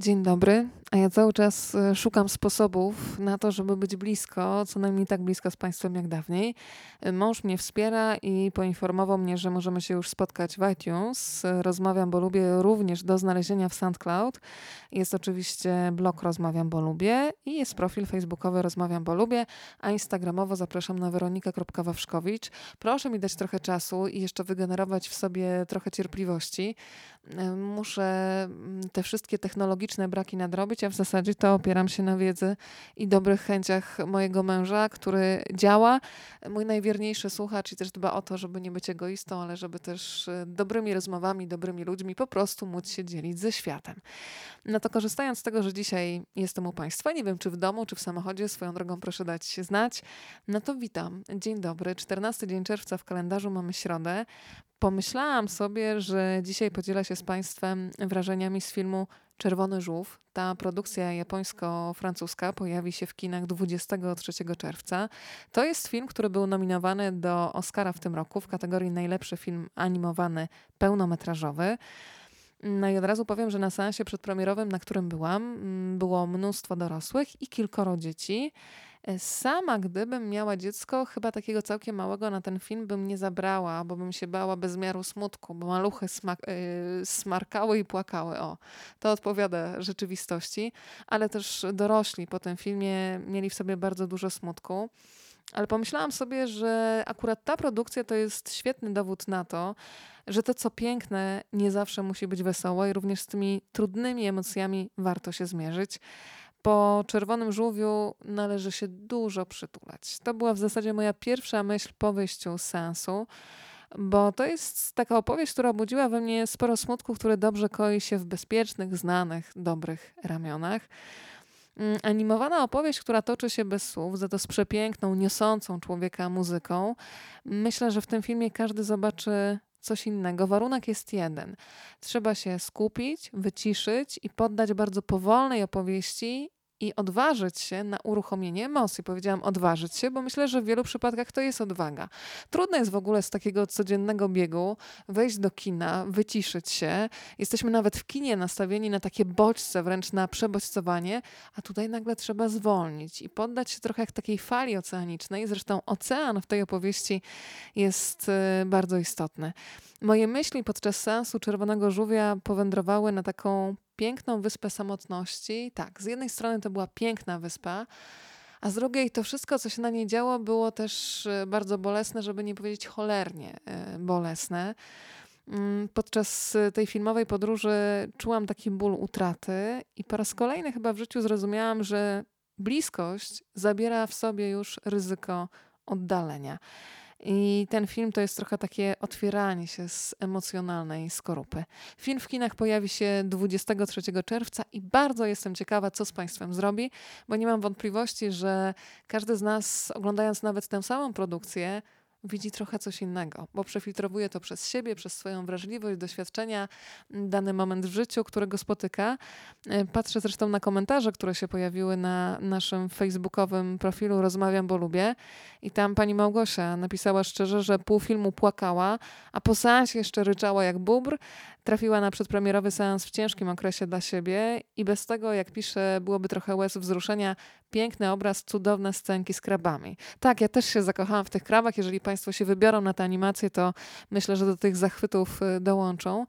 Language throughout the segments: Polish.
Dzień dobry. A ja cały czas e, szukam sposobów na to, żeby być blisko, co najmniej tak blisko z Państwem jak dawniej. E, mąż mnie wspiera i poinformował mnie, że możemy się już spotkać w iTunes. E, rozmawiam, bo lubię również do znalezienia w SoundCloud. Jest oczywiście blog Rozmawiam, bo lubię i jest profil facebookowy Rozmawiam, bo lubię, a instagramowo zapraszam na weronika.wawrzkowicz. Proszę mi dać trochę czasu i jeszcze wygenerować w sobie trochę cierpliwości. Muszę mm, te wszystkie technologiczne braki nadrobić, a w zasadzie to opieram się na wiedzy i dobrych chęciach mojego męża, który działa. Mój najwierniejszy słuchacz i też dba o to, żeby nie być egoistą, ale żeby też e, dobrymi rozmowami, dobrymi ludźmi po prostu móc się dzielić ze światem. No to korzystając z tego, że dzisiaj jestem u Państwa, nie wiem czy w domu, czy w samochodzie, swoją drogą proszę dać się znać, no to witam. Dzień dobry. 14 dzień czerwca w kalendarzu mamy środę. Pomyślałam sobie, że dzisiaj podzielę się z Państwem wrażeniami z filmu Czerwony Żółw. Ta produkcja japońsko-francuska pojawi się w kinach 23 czerwca. To jest film, który był nominowany do Oscara w tym roku w kategorii najlepszy film animowany pełnometrażowy. No i od razu powiem, że na seansie przedpremierowym, na którym byłam, mm, było mnóstwo dorosłych i kilkoro dzieci. E, sama, gdybym miała dziecko, chyba takiego całkiem małego na ten film bym nie zabrała, bo bym się bała bezmiaru smutku, bo maluchy smak- yy, smarkały i płakały. O, to odpowiada rzeczywistości, ale też dorośli po tym filmie mieli w sobie bardzo dużo smutku. Ale pomyślałam sobie, że akurat ta produkcja to jest świetny dowód na to, że to, co piękne, nie zawsze musi być wesołe i również z tymi trudnymi emocjami warto się zmierzyć. Po Czerwonym Żółwiu należy się dużo przytulać. To była w zasadzie moja pierwsza myśl po wyjściu z sensu, bo to jest taka opowieść, która budziła we mnie sporo smutku, które dobrze koi się w bezpiecznych, znanych, dobrych ramionach. Mm, animowana opowieść, która toczy się bez słów, za to z przepiękną, niosącą człowieka muzyką. Myślę, że w tym filmie każdy zobaczy coś innego. Warunek jest jeden. Trzeba się skupić, wyciszyć i poddać bardzo powolnej opowieści i odważyć się na uruchomienie emocji. Powiedziałam odważyć się, bo myślę, że w wielu przypadkach to jest odwaga. Trudno jest w ogóle z takiego codziennego biegu wejść do kina, wyciszyć się. Jesteśmy nawet w kinie nastawieni na takie bodźce, wręcz na przebodźcowanie, a tutaj nagle trzeba zwolnić i poddać się trochę jak takiej fali oceanicznej. Zresztą ocean w tej opowieści jest y, bardzo istotny. Moje myśli podczas sensu Czerwonego Żółwia powędrowały na taką piękną wyspę samotności. Tak, z jednej strony to była piękna wyspa, a z drugiej to wszystko, co się na niej działo, było też e, bardzo bolesne, żeby nie powiedzieć cholernie e, bolesne. Mm, podczas e, tej filmowej podróży czułam taki ból utraty i po raz kolejny chyba w życiu zrozumiałam, że bliskość zabiera w sobie już ryzyko oddalenia. I ten film to jest trochę takie otwieranie się z emocjonalnej skorupy. Film w kinach pojawi się 23 czerwca i bardzo jestem ciekawa, co z Państwem zrobi, bo nie mam wątpliwości, że każdy z nas, oglądając nawet tę samą produkcję, widzi trochę coś innego, bo przefiltrowuje to przez siebie, przez swoją wrażliwość, doświadczenia, dany moment w życiu, którego spotyka. E, patrzę zresztą na komentarze, które się pojawiły na naszym facebookowym profilu Rozmawiam, bo lubię. I tam pani Małgosia napisała szczerze, że pół filmu płakała, a po seansie jeszcze ryczała jak bubr. Trafiła na przedpremierowy seans w ciężkim okresie dla siebie i bez tego, jak pisze, byłoby trochę łez wzruszenia. Piękny obraz, cudowne scenki z krabami. Tak, ja też się zakochałam w tych krabach. Jeżeli Państwo się wybiorą na tę animację, to myślę, że do tych zachwytów y, dołączą.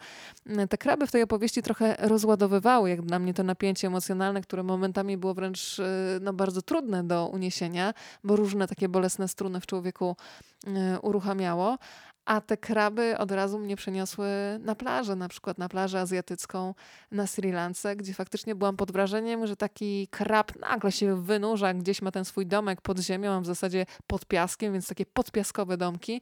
Y, te kraby w tej opowieści trochę rozładowywały, jak dla mnie, to napięcie emocjonalne, które momentami było wręcz y, no, bardzo trudne do uniesienia, bo różne takie bolesne struny w człowieku uruchamiało a te kraby od razu mnie przeniosły na plażę, na przykład na plażę azjatycką na Sri Lance, gdzie faktycznie byłam pod wrażeniem, że taki krab nagle się wynurza, gdzieś ma ten swój domek pod ziemią, a w zasadzie pod piaskiem, więc takie podpiaskowe domki.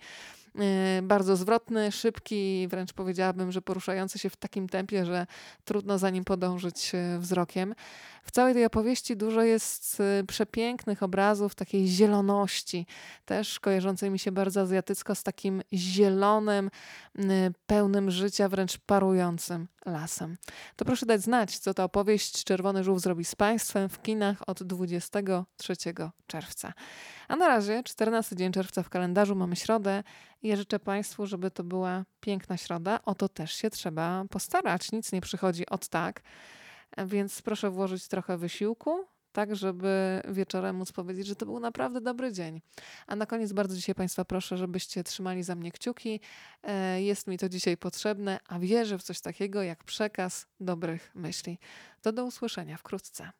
Y, bardzo zwrotny, szybki, wręcz powiedziałabym, że poruszający się w takim tempie, że trudno za nim podążyć y, wzrokiem. W całej tej opowieści dużo jest y, przepięknych obrazów takiej zieloności, też kojarzącej mi się bardzo azjatycko z takim zielonym, pełnym życia, wręcz parującym lasem. To proszę dać znać, co ta opowieść Czerwony Żółw zrobi z Państwem w kinach od 23 czerwca. A na razie 14 dzień czerwca w kalendarzu mamy środę i ja życzę Państwu, żeby to była piękna środa. O to też się trzeba postarać. Nic nie przychodzi od tak. Więc proszę włożyć trochę wysiłku, tak żeby wieczorem móc powiedzieć, że to był naprawdę dobry dzień. A na koniec bardzo dzisiaj Państwa proszę, żebyście trzymali za mnie kciuki. E, jest mi to dzisiaj potrzebne, a wierzę w coś takiego jak przekaz dobrych myśli. To do usłyszenia wkrótce.